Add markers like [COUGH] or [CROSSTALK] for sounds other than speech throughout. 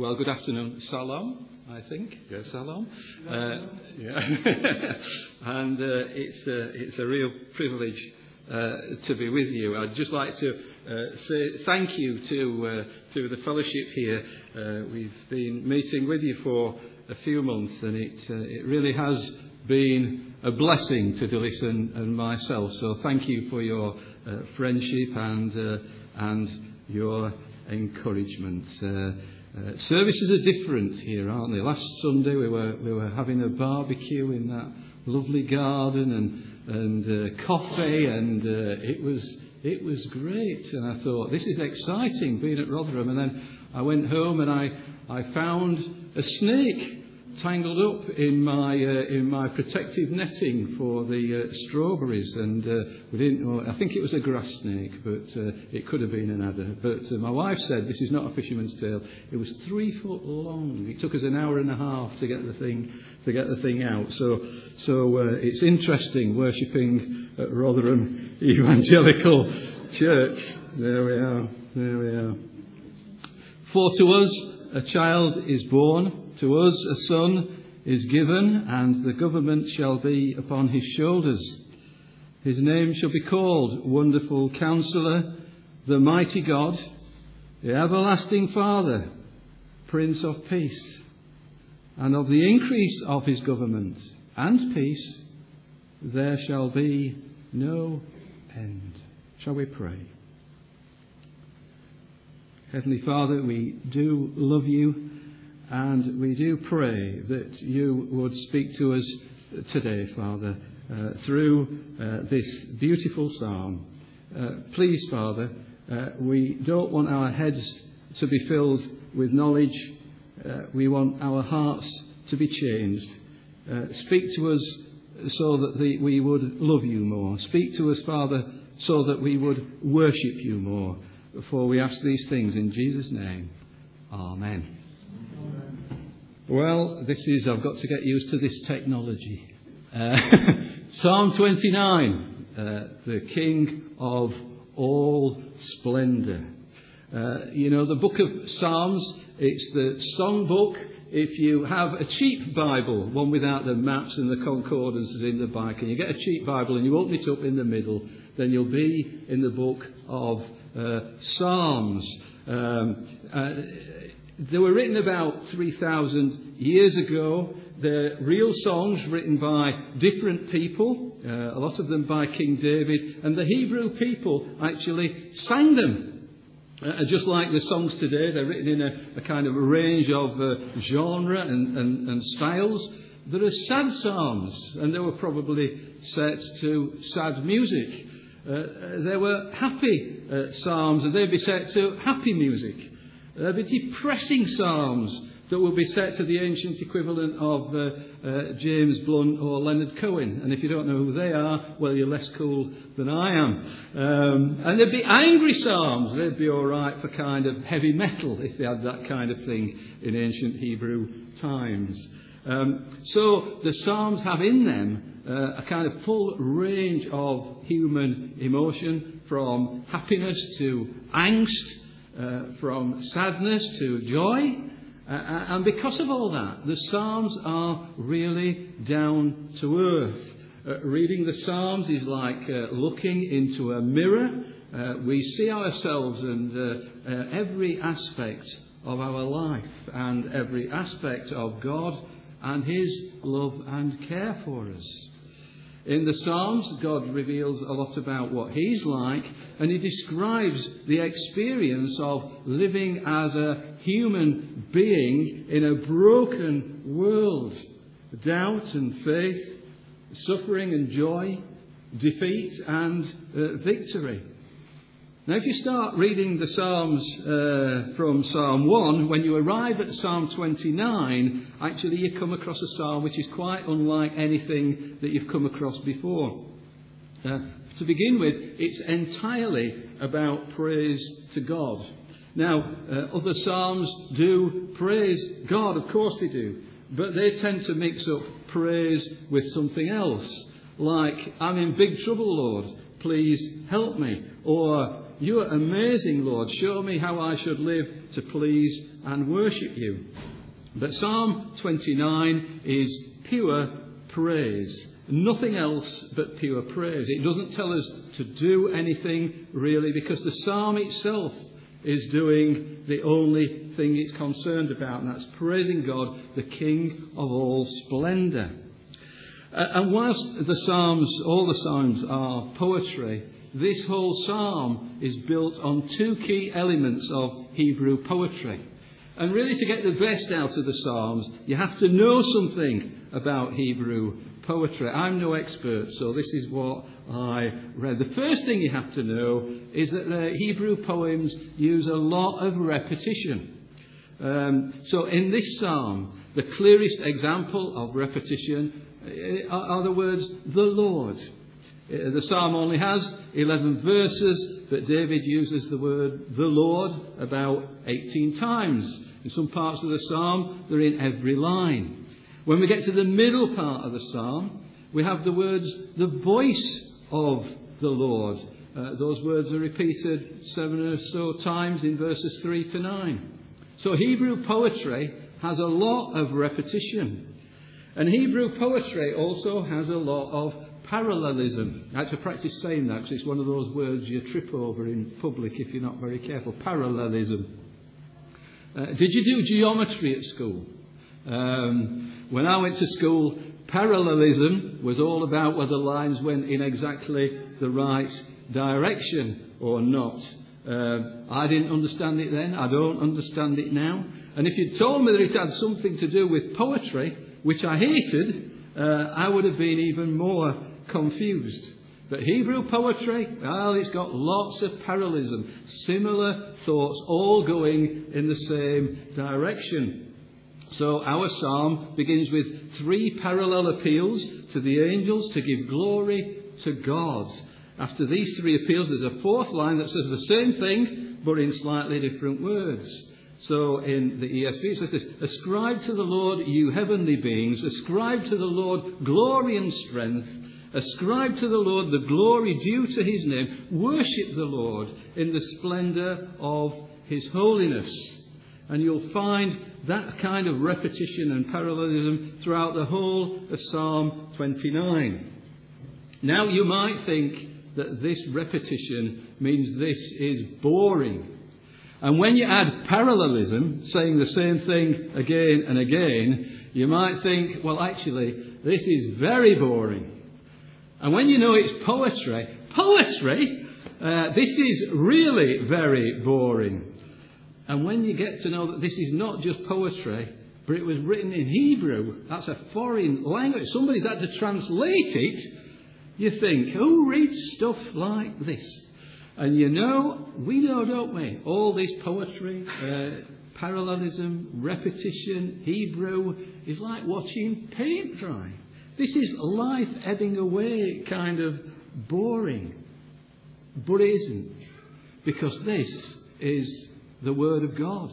well, good afternoon. Salam, I think. Yeah, salam. Uh, yeah. [LAUGHS] and uh, it's, a, it's a real privilege uh, to be with you. I'd just like to uh, say thank you to, uh, to the fellowship here. Uh, we've been meeting with you for a few months, and it, it really has been a blessing to Dillis and, and myself. So thank you for your friendship and, and your encouragement. Uh, services are different here, aren't they? Last Sunday we were, we were having a barbecue in that lovely garden and, and uh, coffee, and uh, it, was, it was great. And I thought, this is exciting being at Rotherham. And then I went home and I, I found a snake tangled up in my uh, in my protective netting for the uh, strawberries, and uh, we didn't know. I think it was a grass snake, but uh, it could have been an adder. But uh, my wife said this is not a fisherman's tale. It was three foot long. It took us an hour and a half to get the thing to get the thing out. So so uh, it's interesting worshipping at Rotherham [LAUGHS] Evangelical Church. There we are. There we are. For to us a child is born to us a son is given, and the government shall be upon his shoulders. His name shall be called Wonderful Counselor, the Mighty God, the Everlasting Father, Prince of Peace. And of the increase of his government and peace there shall be no end. Shall we pray? Heavenly Father, we do love you. And we do pray that you would speak to us today, Father, uh, through uh, this beautiful psalm. Uh, please, Father, uh, we don't want our heads to be filled with knowledge. Uh, we want our hearts to be changed. Uh, speak to us so that the, we would love you more. Speak to us, Father, so that we would worship you more. For we ask these things in Jesus' name. Amen. Well, this is, I've got to get used to this technology. Uh, [LAUGHS] Psalm 29, uh, the King of all splendour. Uh, you know, the book of Psalms, it's the song book. If you have a cheap Bible, one without the maps and the concordances in the back, and you get a cheap Bible and you open it up in the middle, then you'll be in the book of Psalms. Um, uh, they were written about 3,000 years ago. They're real songs written by different people, uh, a lot of them by King David, and the Hebrew people actually sang them. Uh, just like the songs today, they're written in a, a kind of a range of uh, genre and, and, and styles. There are sad psalms, and they were probably set to sad music. Uh, there were happy uh, psalms, and they'd be set to happy music. There'd be depressing psalms that would be set to the ancient equivalent of uh, uh, James Blunt or Leonard Cohen. And if you don't know who they are, well, you're less cool than I am. Um, and there'd be angry psalms. They'd be all right for kind of heavy metal if they had that kind of thing in ancient Hebrew times. Um, so the psalms have in them uh, a kind of full range of human emotion, from happiness to angst uh, from sadness to joy. Uh, uh, and because of all that, the Psalms are really down to earth. Uh, reading the Psalms is like uh, looking into a mirror. We see ourselves and every aspect of our life and every aspect of God and His love and care for us. In the Psalms, God reveals a lot about what He's like, and He describes the experience of living as a human being in a broken world. Doubt and faith, suffering and joy, defeat and uh, victory. Now, if you start reading the Psalms uh, from Psalm 1, when you arrive at Psalm 29, actually you come across a psalm which is quite unlike anything that you've come across before. Uh, to begin with, it's entirely about praise to God. Now, uh, other psalms do praise God, of course they do, but they tend to mix up praise with something else, like, I'm in big trouble, Lord, please help me, or You are amazing, Lord. Show me how I should live to please and worship you. But Psalm 29 is pure praise. Nothing else but pure praise. It doesn't tell us to do anything really because the psalm itself is doing the only thing it's concerned about, and that's praising God, the King of all splendour. Uh, and whilst the Psalms, all the Psalms are poetry, this whole Psalm is built on two key elements of Hebrew poetry. And really, to get the best out of the Psalms, you have to know something about Hebrew poetry. I'm no expert, so this is what I read. The first thing you have to know is that the Hebrew poems use a lot of repetition. Um, so in this psalm, the clearest example of repetition uh, are the words, the Lord. Uh, the psalm only has 11 verses, but David uses the word the Lord about 18 times. In some parts of the psalm, they're in every line. When we get to the middle part of the psalm, we have the words the voice of the Lord. Uh, those words are repeated seven or so times in verses 3 to 9. So Hebrew poetry has a lot of repetition. And Hebrew poetry also has a lot of parallelism. I have to practice saying that because it's one of those words you trip over in public if you're not very careful. Parallelism. Uh, did you do geometry at school? Um, when I went to school, parallelism was all about whether lines went in exactly the right direction or not. Uh, I didn't understand it then. I don't understand it now. And if you'd told me that it had something to do with poetry, which I hated, uh, I would have been even more confused. But Hebrew poetry, well, it's got lots of parallelism, similar thoughts, all going in the same direction. So our psalm begins with three parallel appeals to the angels to give glory to God. After these three appeals, there's a fourth line that says the same thing, but in slightly different words. So in the ESV it says this Ascribe to the Lord, you heavenly beings, ascribe to the Lord glory and strength, ascribe to the Lord the glory due to his name, worship the Lord in the splendour of his holiness. And you'll find that kind of repetition and parallelism throughout the whole of Psalm 29. Now you might think that this repetition means this is boring. And when you add parallelism, saying the same thing again and again, you might think, well, actually, this is very boring. And when you know it's poetry, poetry, uh, this is really very boring. And when you get to know that this is not just poetry, but it was written in Hebrew, that's a foreign language, somebody's had to translate it you think, who reads stuff like this? And you know, we know, don't we? All this poetry, uh, parallelism, repetition, Hebrew is like watching paint dry. This is life ebbing away, kind of boring. But it isn't. Because this is the Word of God.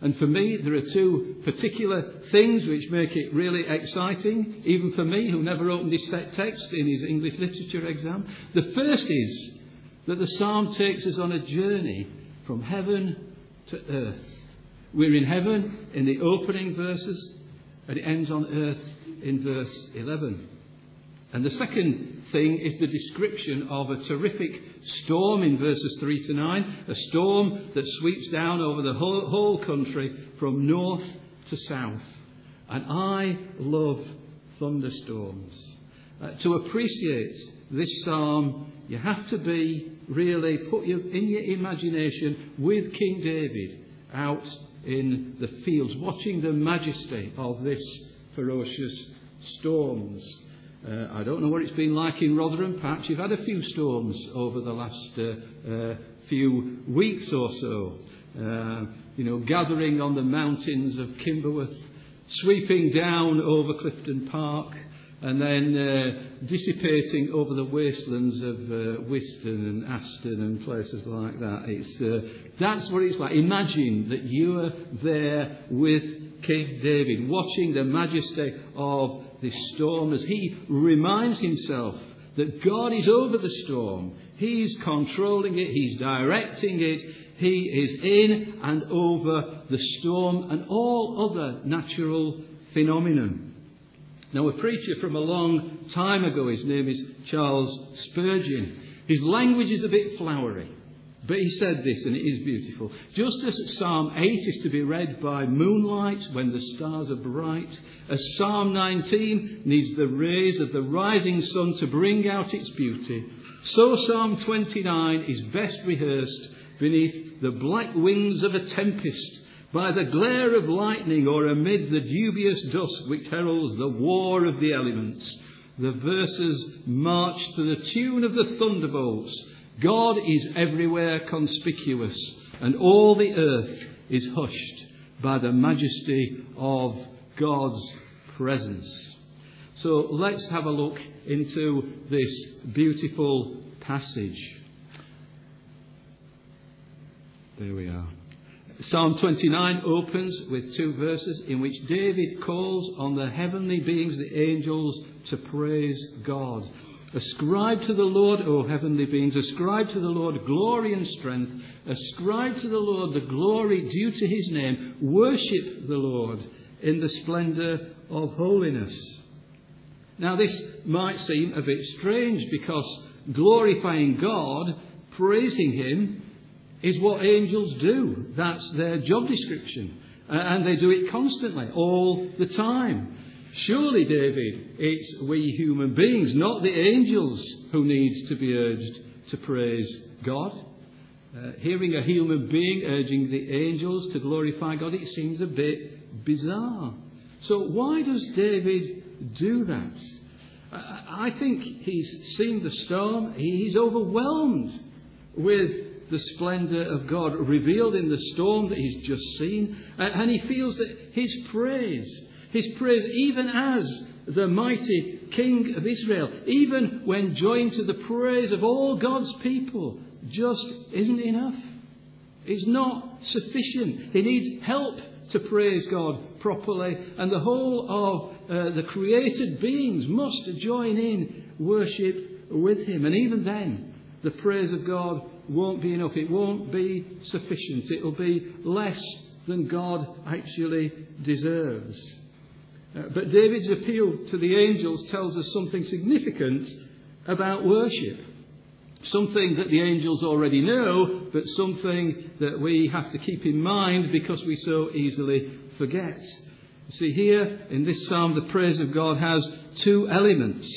And for me, there are two particular things which make it really exciting, even for me, who never opened this text in his English literature exam. The first is that the psalm takes us on a journey from heaven to earth. We're in heaven in the opening verses, and it ends on earth in verse 11. And the second thing is the description of a terrific storm in verses 3 to 9, a storm that sweeps down over the whole, whole country from north to south. And I love thunderstorms. Uh, to appreciate this psalm, you have to be really put your, in your imagination with King David out in the fields, watching the majesty of this ferocious storms. Uh, I don't know what it's been like in Rotherham. Perhaps you've had a few storms over the last uh, uh, few weeks or so. Uh, you know, gathering on the mountains of Kimberworth, sweeping down over Clifton Park, and then uh, dissipating over the wastelands of uh, Whiston and Aston and places like that. It's, uh, that's what it's like. Imagine that you are there with King David, watching the majesty of the storm as he reminds himself that God is over the storm. He's controlling it, He's directing it, He is in and over the storm and all other natural phenomenon. Now, a preacher from a long time ago, his name is Charles Spurgeon. His language is a bit flowery. But he said this, and it is beautiful. Just as Psalm 8 is to be read by moonlight when the stars are bright, as Psalm 19 needs the rays of the rising sun to bring out its beauty, so Psalm 29 is best rehearsed beneath the black wings of a tempest, by the glare of lightning, or amid the dubious dusk which heralds the war of the elements. The verses march to the tune of the thunderbolts God is everywhere conspicuous, and all the earth is hushed by the majesty of God's presence. So let's have a look into this beautiful passage. There we are. Psalm 29 opens with two verses in which David calls on the heavenly beings, the angels, to praise God. Ascribe to the Lord, O heavenly beings, ascribe to the Lord glory and strength. Ascribe to the Lord the glory due to his name. Worship the Lord in the splendour of holiness. Now, this might seem a bit strange because glorifying God, praising him, is what angels do. That's their job description. And they do it constantly, all the time. Surely, David, it's we human beings, not the angels, who need to be urged to praise God. Uh, hearing a human being urging the angels to glorify God, it seems a bit bizarre. So, why does David do that? I think he's seen the storm, he's overwhelmed with the splendour of God revealed in the storm that he's just seen, and he feels that his praise his praise, even as the mighty King of Israel, even when joined to the praise of all God's people, just isn't enough. It's not sufficient. He needs help to praise God properly, and the whole of uh, the created beings must join in worship with Him. And even then, the praise of God won't be enough. It won't be sufficient. It'll be less than God actually deserves. Uh, but David's appeal to the angels tells us something significant about worship. Something that the angels already know, but something that we have to keep in mind because we so easily forget. You see, here in this psalm, the praise of God has two elements.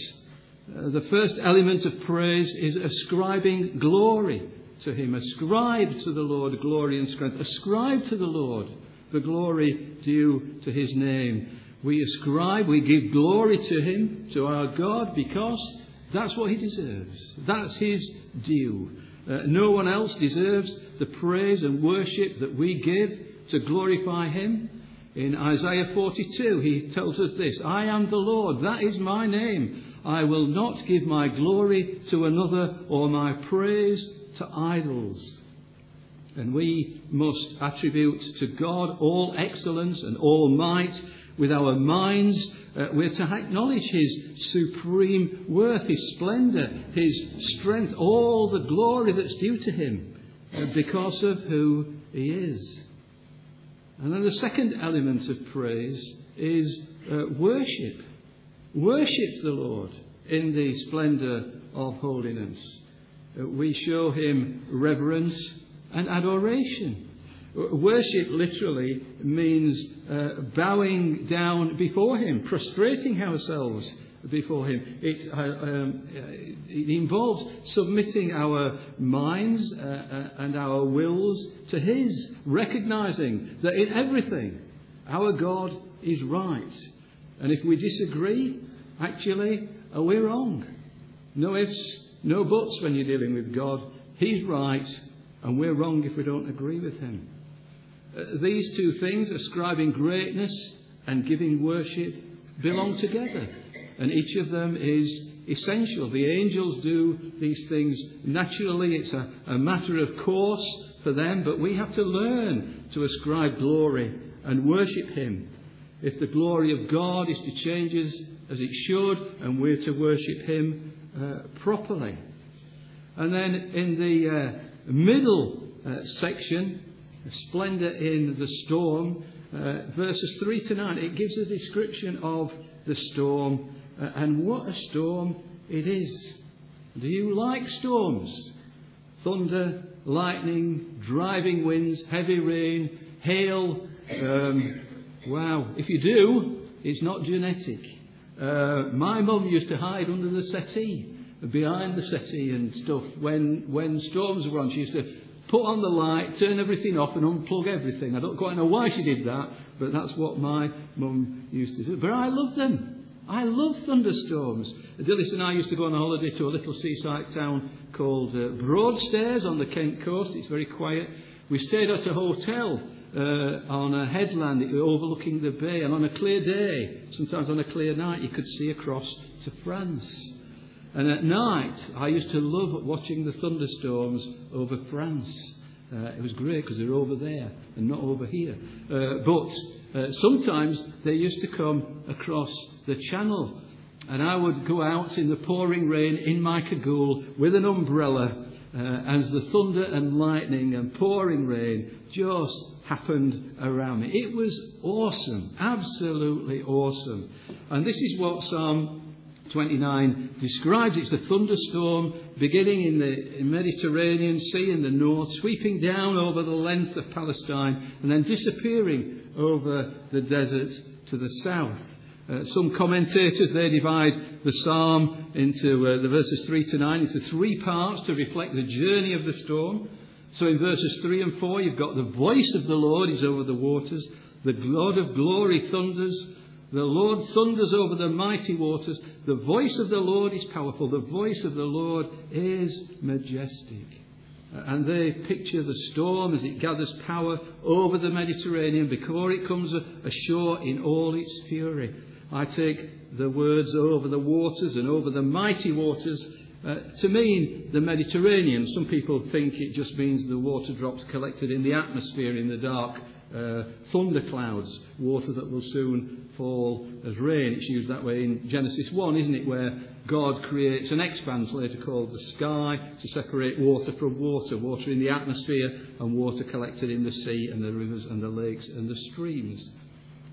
Uh, the first element of praise is ascribing glory to Him. Ascribe to the Lord glory and strength. Ascribe to the Lord the glory due to His name. We ascribe, we give glory to Him, to our God, because that's what He deserves. That's His due. Uh, no one else deserves the praise and worship that we give to glorify Him. In Isaiah 42, He tells us this I am the Lord, that is my name. I will not give my glory to another or my praise to idols. And we must attribute to God all excellence and all might with our minds, uh, we're to acknowledge His supreme worth, His splendour, His strength, all the glory that's due to Him uh, because of who He is. And then the second element of praise is uh, worship. Worship the Lord in the splendour of holiness. We show Him reverence and adoration. Worship literally means uh, bowing down before Him, prostrating ourselves before Him. It, uh, um, it involves submitting our minds uh, uh, and our wills to His, recognizing that in everything our God is right. And if we disagree, actually, uh, we're wrong. No ifs, no buts when you're dealing with God. He's right, and we're wrong if we don't agree with Him. Uh, these two things, ascribing greatness and giving worship, belong together. And each of them is essential. The angels do these things naturally, it's a, a matter of course for them, but we have to learn to ascribe glory and worship Him. If the glory of God is to change us as it should, and we're to worship Him, properly. And then in the uh, middle uh, section, Splendour in the Storm, uh, verses 3 to 9, it gives a description of the storm uh, and what a storm it is. Do you like storms? Thunder, lightning, driving winds, heavy rain, hail. Um, wow. If you do, it's not genetic. Uh, my mum used to hide under the settee, behind the settee and stuff. When, when storms were on, she used to put on the light, turn everything off, and unplug everything. I don't quite know why she did that, but that's what my mum used to do. But I love them. I love thunderstorms. Dillis and I used to go on a holiday to a little seaside town called uh, Broadstairs on the Kent coast. It's very quiet. We stayed at a hotel uh, on a headland overlooking the bay, and on a clear day, sometimes on a clear night, you could see across to France. And at night, I used to love watching the thunderstorms over France. Uh, it was great because they were over there and not over here. Uh, but uh, sometimes they used to come across the channel, and I would go out in the pouring rain in my cagoule with an umbrella uh, as the thunder and lightning and pouring rain just happened around me. It was awesome, absolutely awesome. And this is what Psalm 29 describes. It's a thunderstorm beginning in the Mediterranean Sea in the north, sweeping down over the length of Palestine, and then disappearing over the desert to the south. Uh, some commentators they divide the psalm into uh, the verses 3 to 9 into three parts to reflect the journey of the storm. So in verses 3 and 4, you've got the voice of the Lord is over the waters, the God of glory thunders, the Lord thunders over the mighty waters. The voice of the Lord is powerful. The voice of the Lord is majestic. And they picture the storm as it gathers power over the Mediterranean before it comes ashore in all its fury. I take the words over the waters and over the mighty waters uh, to mean the Mediterranean. Some people think it just means the water drops collected in the atmosphere in the dark uh, thunderclouds, water that will soon fall as rain. It's used that way in Genesis 1, isn't it? Where God creates an expanse later called the sky to separate water from water, water in the atmosphere and water collected in the sea and the rivers and the lakes and the streams.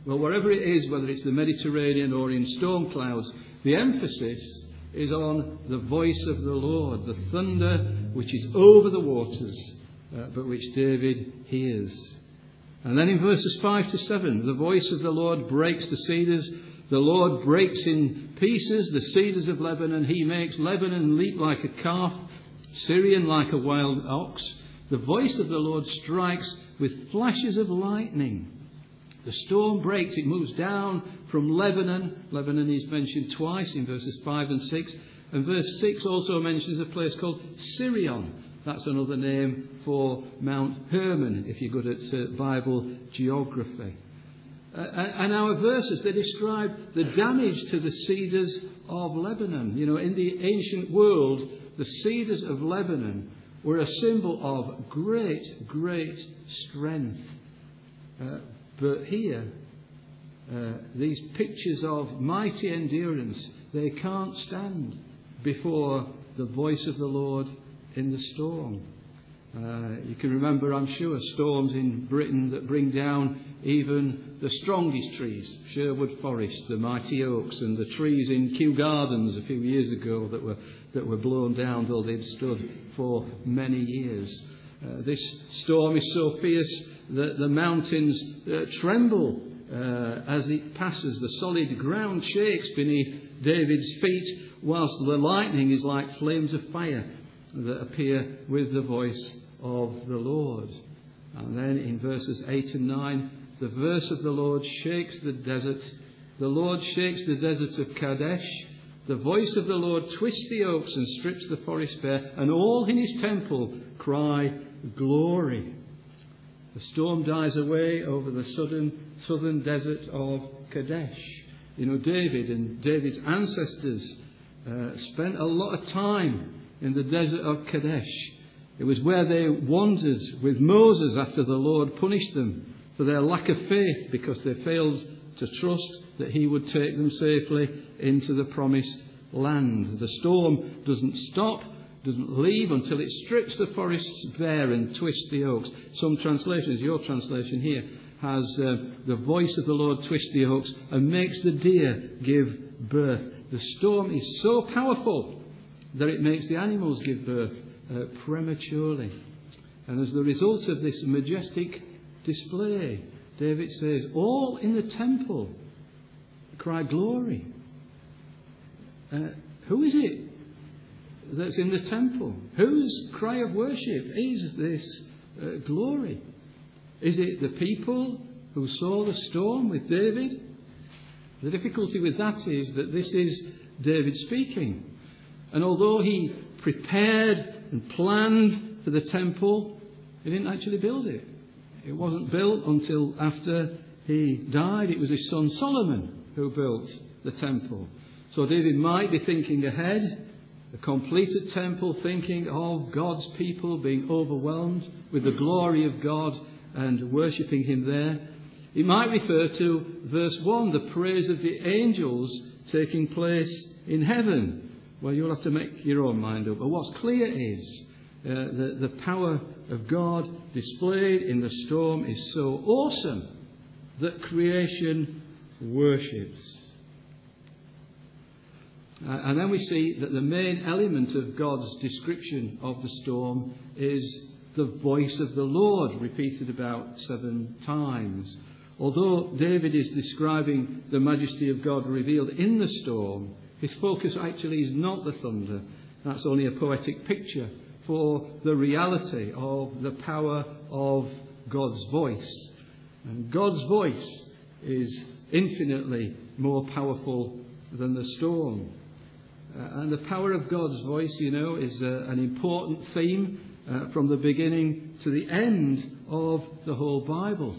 Well, wherever it is, whether it's the Mediterranean or in storm clouds, the emphasis is on the voice of the Lord, the thunder which is over the waters, uh, but which David hears. And then in verses 5 to 7, the voice of the Lord breaks the cedars. The Lord breaks in pieces the cedars of Lebanon. He makes Lebanon leap like a calf, Sirion like a wild ox. The voice of the Lord strikes with flashes of lightning. The storm breaks, it moves down from Lebanon. Lebanon is mentioned twice in verses 5 and 6. And verse 6 also mentions a place called Sirion. That's another name for Mount Hermon, if you're good at uh, Bible geography. Uh, and our verses, they describe the damage to the cedars of Lebanon. You know, in the ancient world, the cedars of Lebanon were a symbol of great, great strength. Uh, but here, uh, these pictures of mighty endurance, they can't stand before the voice of the Lord in the storm. Uh, you can remember, I'm sure, storms in Britain that bring down even the strongest trees, Sherwood Forest, the mighty oaks, and the trees in Kew Gardens a few years ago that were, that were blown down, though they'd stood for many years. Uh, this storm is so fierce that the mountains uh, tremble uh, as it passes. The solid ground shakes beneath David's feet, whilst the lightning is like flames of fire that appear with the voice of the Lord. And then in verses 8 and 9, the verse of the Lord shakes the desert. The Lord shakes the desert of Kadesh. The voice of the Lord twists the oaks and strips the forest bare, and all in his temple cry, Glory. The storm dies away over the southern, southern desert of Kadesh. You know, David and David's ancestors uh, spent a lot of time in the desert of Kadesh. It was where they wandered with Moses after the Lord punished them for their lack of faith because they failed to trust that he would take them safely into the promised land. The storm doesn't stop, doesn't leave until it strips the forests bare and twists the oaks. Some translations, your translation here, has uh, the voice of the Lord twist the oaks and makes the deer give birth. The storm is so powerful that it makes the animals give birth uh, prematurely. And as the result of this majestic display, David says, all in the temple cry glory. Uh, who is it that's in the temple? Whose cry of worship is this uh, glory? Is it the people who saw the storm with David? The difficulty with that is that this is David speaking. And although he prepared and planned for the temple, he didn't actually build it. It wasn't built until after he died. It was his son Solomon who built the temple. So David might be thinking ahead, a completed temple, thinking of God's people being overwhelmed with the glory of God and worshipping him there. It might refer to verse 1, the praise of the angels taking place in heaven. Well, you'll have to make your own mind up. But what's clear is uh, that the power of God displayed in the storm is so awesome that creation worships. Uh, and then we see that the main element of God's description of the storm is the voice of the Lord, repeated about seven times. Although David is describing the majesty of God revealed in the storm, his focus actually is not the thunder. That's only a poetic picture for the reality of the power of God's voice. And God's voice is infinitely more powerful than the storm. Uh, and the power of God's voice, you know, is uh, an important theme uh, from the beginning to the end of the whole Bible.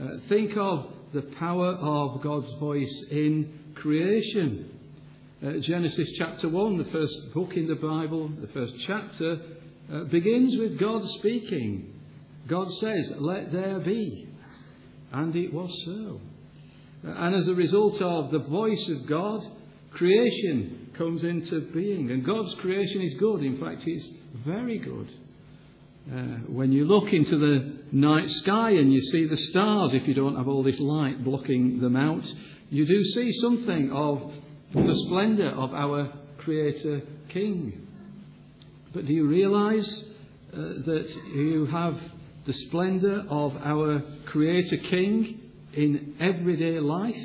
Uh, think of the power of God's voice in creation. Uh, Genesis chapter 1, the first book in the Bible, the first chapter, uh, begins with God speaking. God says, Let there be. And it was so. And as a result of the voice of God, creation comes into being. And God's creation is good. In fact, it's very good. Uh, when you look into the night sky and you see the stars, if you don't have all this light blocking them out, you do see something of the splendour of our Creator King. But do you realise uh, that you have the splendour of our Creator King in everyday life,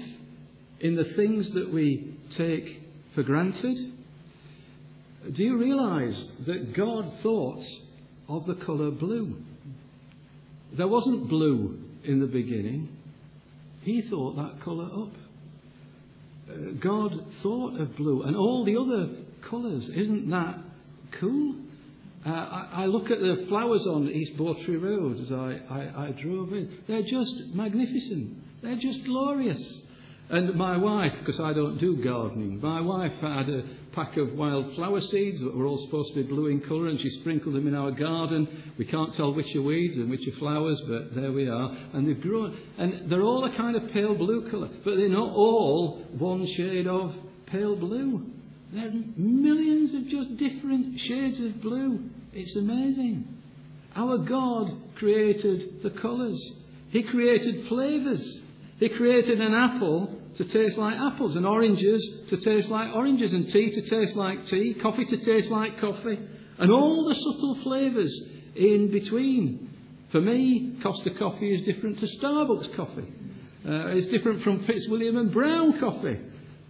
in the things that we take for granted? Do you realise that God thought of the colour blue? There wasn't blue in the beginning. He thought that colour up. Uh, God thought of blue and all the other colours. Isn't that cool? Uh, I, I, look at the flowers on East Bawtry Road as I, I, I drove in. They're just magnificent. They're just glorious. And my wife, because I don't do gardening, my wife had a pack of wild flower seeds that were all supposed to be blue in colour, and she sprinkled them in our garden. We can't tell which are weeds and which are flowers, but there we are. And they've grown, and they're all a kind of pale blue colour, but they're not all one shade of pale blue. There are millions of just different shades of blue. It's amazing. Our God created the colours. He created flavours. He created an apple to taste like apples, and oranges to taste like oranges, and tea to taste like tea, coffee to taste like coffee, and all the subtle flavours in between. For me, Costa coffee is different to Starbucks coffee. Uh, it's different from Fitzwilliam and Brown coffee,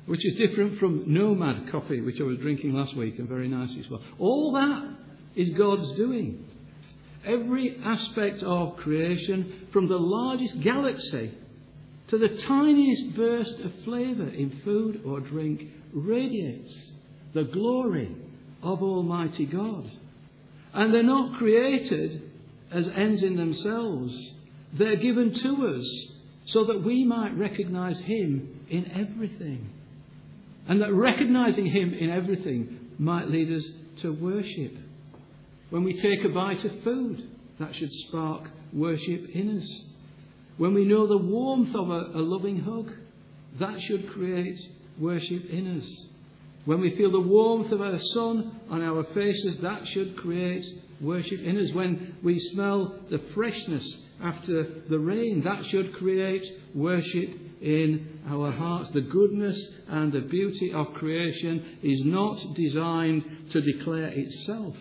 which is different from Nomad coffee, which I was drinking last week and very nice as well. All that is God's doing. Every aspect of creation, from the largest galaxy to the tiniest burst of flavour in food or drink, radiates the glory of Almighty God. And they're not created as ends in themselves, they're given to us so that we might recognize Him in everything. And that recognizing Him in everything might lead us to worship. When we take a bite of food, that should spark worship in us. When we know the warmth of a, a loving hug, that should create worship in us. When we feel the warmth of our sun on our faces, that should create worship in us. When we smell the freshness after the rain, that should create worship in our hearts. The goodness and the beauty of creation is not designed to declare itself.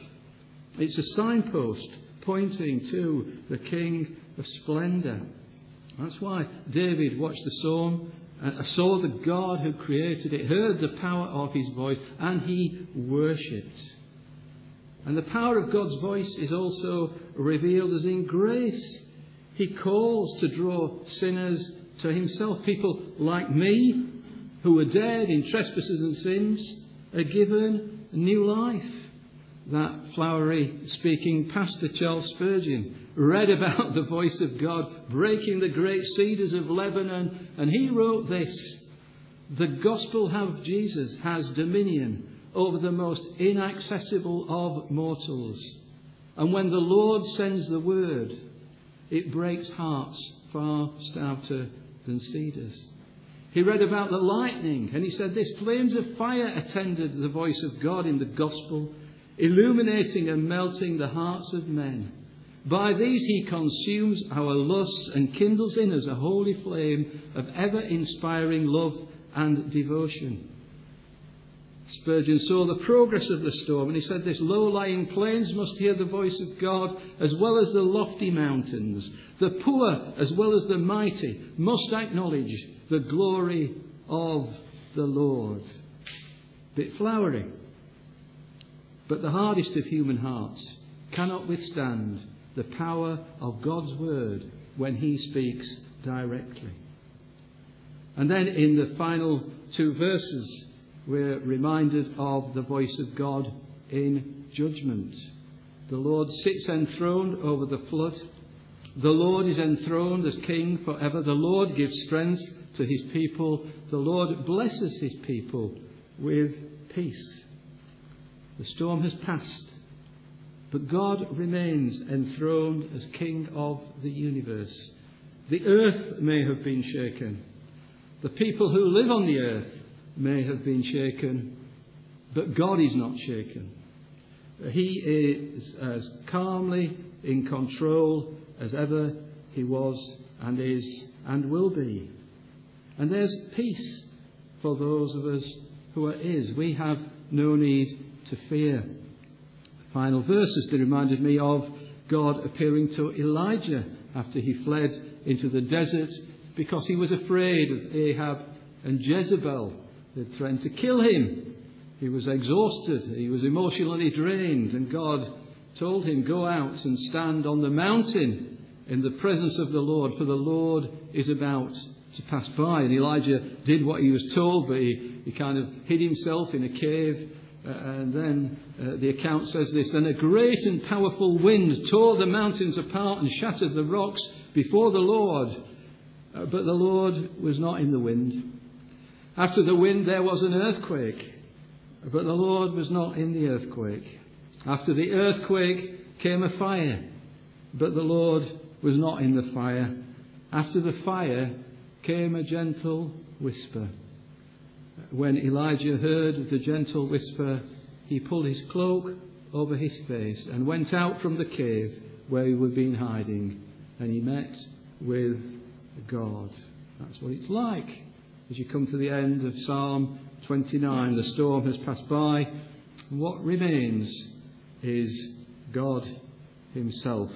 It's a signpost pointing to the King of splendour. That's why David watched the psalm, uh, saw the God who created it, heard the power of his voice, and he worshipped. And the power of God's voice is also revealed as in grace. He calls to draw sinners to himself. People like me, who were dead in trespasses and sins, are given new life. That flowery speaking pastor Charles Spurgeon read about the voice of God breaking the great cedars of Lebanon, and he wrote this The gospel of Jesus has dominion over the most inaccessible of mortals. And when the Lord sends the word, it breaks hearts far stouter than cedars. He read about the lightning, and he said this flames of fire attended the voice of God in the gospel, illuminating and melting the hearts of men. By these he consumes our lusts and kindles in us a holy flame of ever inspiring love and devotion. Spurgeon saw the progress of the storm and he said this low lying plains must hear the voice of God as well as the lofty mountains. The poor as well as the mighty must acknowledge the glory of the Lord. Bit flowery. But the hardest of human hearts cannot withstand the power of God's word when he speaks directly. And then in the final two verses, we're reminded of the voice of God in judgment. The Lord sits enthroned over the flood. The Lord is enthroned as king forever. The Lord gives strength to his people. The Lord blesses his people with peace. The storm has passed, but God remains enthroned as king of the universe. The earth may have been shaken. The people who live on the earth may have been shaken, but God is not shaken. He is as calmly in control as ever he was and is and will be. And there's peace for those of us who are is. We have no need to fear. Final verses they reminded me of God appearing to Elijah after he fled into the desert because he was afraid of Ahab and Jezebel they threatened to kill him. He was exhausted. He was emotionally drained. And God told him, Go out and stand on the mountain in the presence of the Lord, for the Lord is about to pass by. And Elijah did what he was told, but he, he kind of hid himself in a cave. Uh, and then uh, the account says this Then a great and powerful wind tore the mountains apart and shattered the rocks before the Lord. Uh, but the Lord was not in the wind. After the wind, there was an earthquake, but the Lord was not in the earthquake. After the earthquake came a fire, but the Lord was not in the fire. After the fire came a gentle whisper. When Elijah heard the gentle whisper, he pulled his cloak over his face and went out from the cave where he had been hiding, and he met with God. That's what it's like as you come to the end of Psalm 29. The storm has passed by. What remains is God Himself.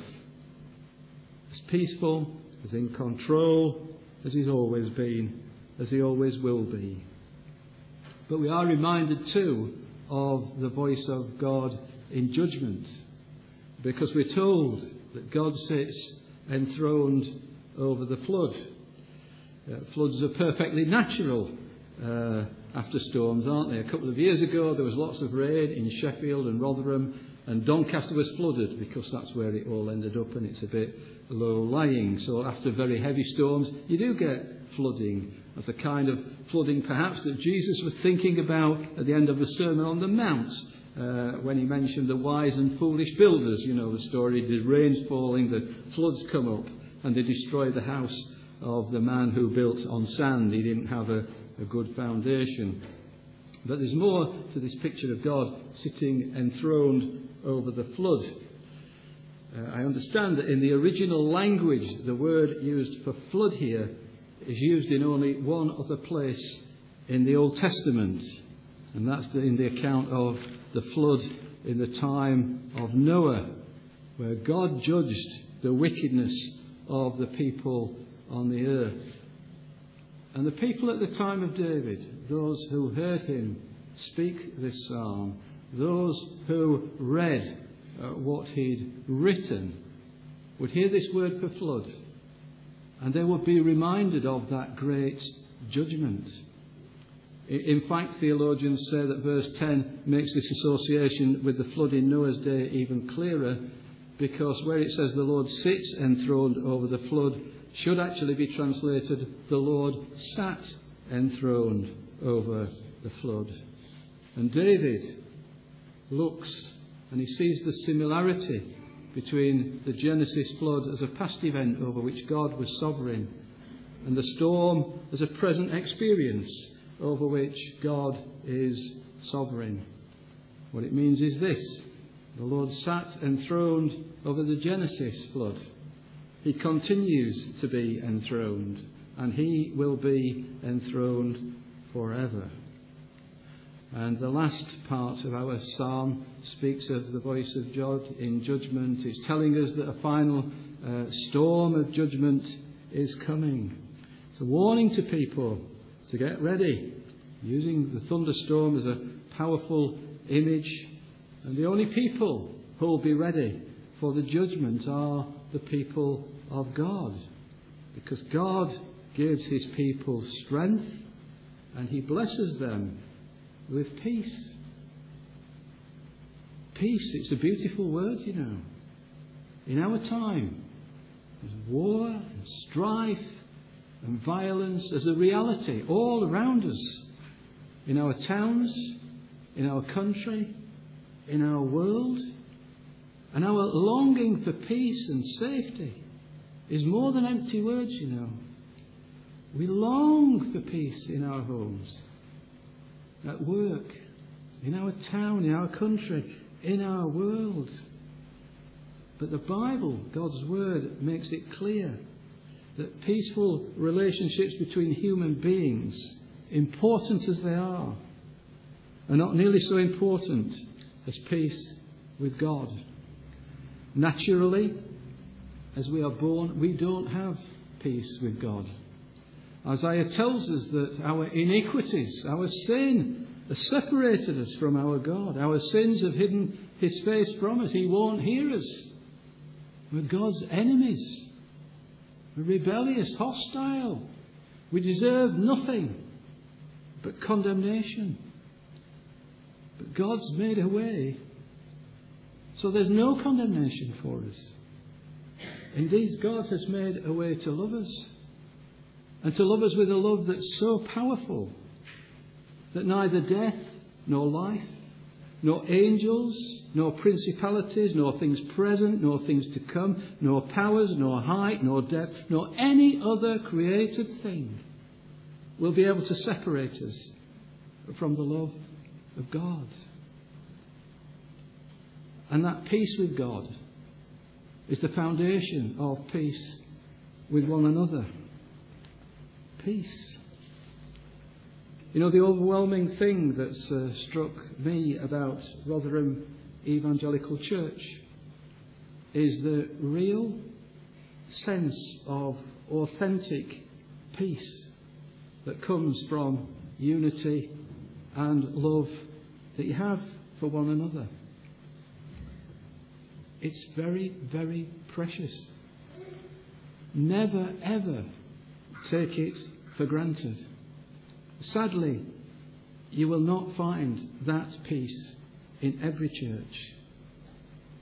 As peaceful, as in control as He's always been, as He always will be. But we are reminded too of the voice of God in judgment, because we're told that God sits enthroned over the flood. Uh, floods are perfectly natural uh, after storms, aren't they? A couple of years ago, there was lots of rain in Sheffield and Rotherham, and Doncaster was flooded because that's where it all ended up, and it's a bit low lying. So, after very heavy storms, you do get flooding of the kind of flooding perhaps that Jesus was thinking about at the end of the Sermon on the Mount. Uh, when he mentioned the wise and foolish builders, you know the story, the rain's falling, the floods come up, and they destroy the house of the man who built on sand. He didn't have a, a good foundation. But there's more to this picture of God sitting enthroned over the flood. Uh, I understand that in the original language, the word used for flood here is used in only one other place in the Old Testament, and that's in the account of the flood in the time of Noah, where God judged the wickedness of the people on the earth. And the people at the time of David, those who heard him speak this psalm, those who read uh, what he'd written, would hear this word for flood, and they would be reminded of that great judgment. In fact, theologians say that verse 10 makes this association with the flood in Noah's day even clearer because where it says the Lord sits enthroned over the flood should actually be translated the Lord sat enthroned over the flood. And David looks and he sees the similarity between the Genesis flood as a past event over which God was sovereign and the storm as a present experience over which God is sovereign. What it means is this the Lord sat enthroned over the Genesis flood. He continues to be enthroned, and he will be enthroned forever. And the last part of our psalm speaks of the voice of God in judgment. It's telling us that a final uh, storm of judgment is coming. It's a warning to people to get ready, using the thunderstorm as a powerful image. And the only people who will be ready for the judgment are the people of God. Because God gives his people strength and he blesses them with peace. Peace, it's a beautiful word, you know. In our time, there's war and strife and violence as a reality all around us. In our towns, in our country, in our world. And our longing for peace and safety is more than empty words, you know. We long for peace in our homes at work, in our town, in our country, in our world. But the Bible, God's Word, makes it clear that peaceful relationships between human beings, important as they are, are not nearly so important as peace with God. Naturally, as we are born, we don't have peace with God. Isaiah tells us that our iniquities, our sin, has separated us from our God. Our sins have hidden his face from us. He won't hear us. We're God's enemies. We're rebellious, hostile. We deserve nothing but condemnation. But God's made a way. So there's no condemnation for us. Indeed, God has made a way to love us and to love us with a love that's so powerful that neither death nor life, nor angels, nor principalities, nor things present, nor things to come, nor powers, nor height, nor depth, nor any other created thing will be able to separate us from the love of God. And that peace with God is the foundation of peace with one another peace. You know, the overwhelming thing that's uh, struck me about Rotherham Evangelical Church is the real sense of authentic peace that comes from unity and love that you have for one another. It's very, very precious. Never, ever take it for granted. Sadly, you will not find that peace in every church.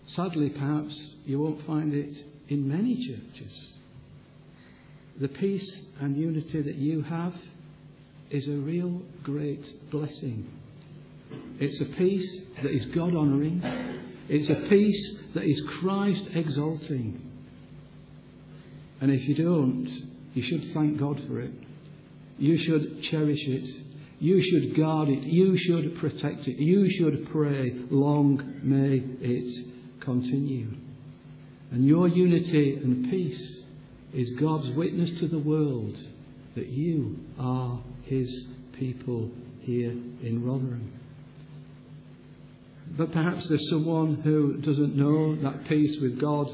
Sadly, perhaps you won't find it in many churches. The peace and unity that you have is a real great blessing. It's a peace that is God honouring. It's a peace that is Christ exalting. And if you don't, you should thank God for it. You should cherish it. You should guard it. You should protect it. You should pray, long may it continue. And your unity and peace is God's witness to the world that you are His people here in Rotherham. But perhaps there's someone who doesn't know that peace with God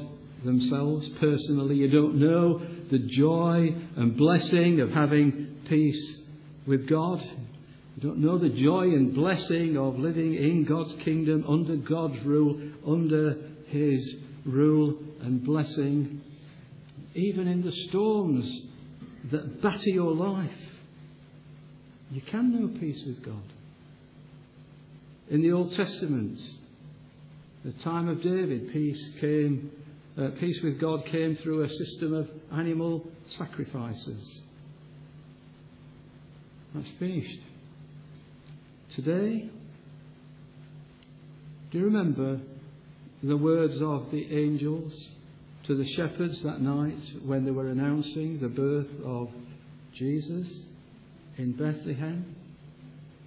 themselves personally. You don't know the joy and blessing of having peace with God. You don't know the joy and blessing of living in God's kingdom, under God's rule, under His rule and blessing, even in the storms that batter your life. You can know peace with God. In the Old Testament, the time of David, peace came, uh, peace with God came through a system of animal sacrifices. That's finished. Today, do you remember the words of the angels to the shepherds that night when they were announcing the birth of Jesus in Bethlehem?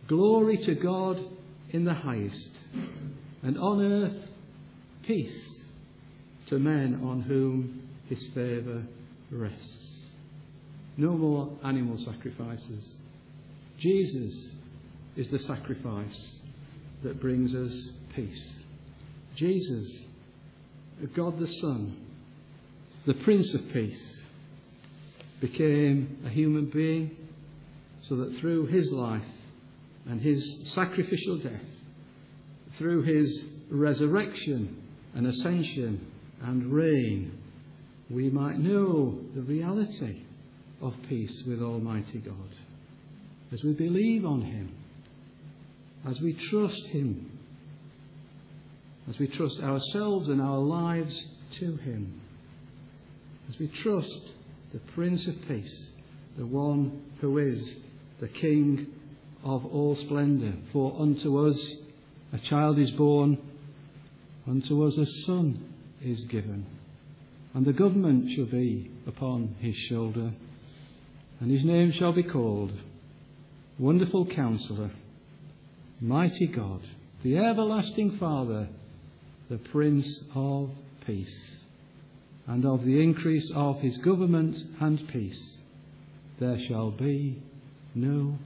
Glory to God in the highest, and on earth peace to men on whom his favour rests. No more animal sacrifices. Jesus is the sacrifice that brings us peace. Jesus, God the Son, the Prince of Peace, became a human being so that through his life and his sacrificial death, through his resurrection and ascension and reign, we might know the reality of peace with Almighty God. As we believe on him, as we trust him, as we trust ourselves and our lives to him, as we trust the Prince of Peace, the one who is the King of all splendour. For unto us a child is born, unto us a son is given, and the government shall be upon his shoulder, and his name shall be called Wonderful Counselor, Mighty God, the Everlasting Father, the Prince of Peace. And of the increase of his government and peace there shall be no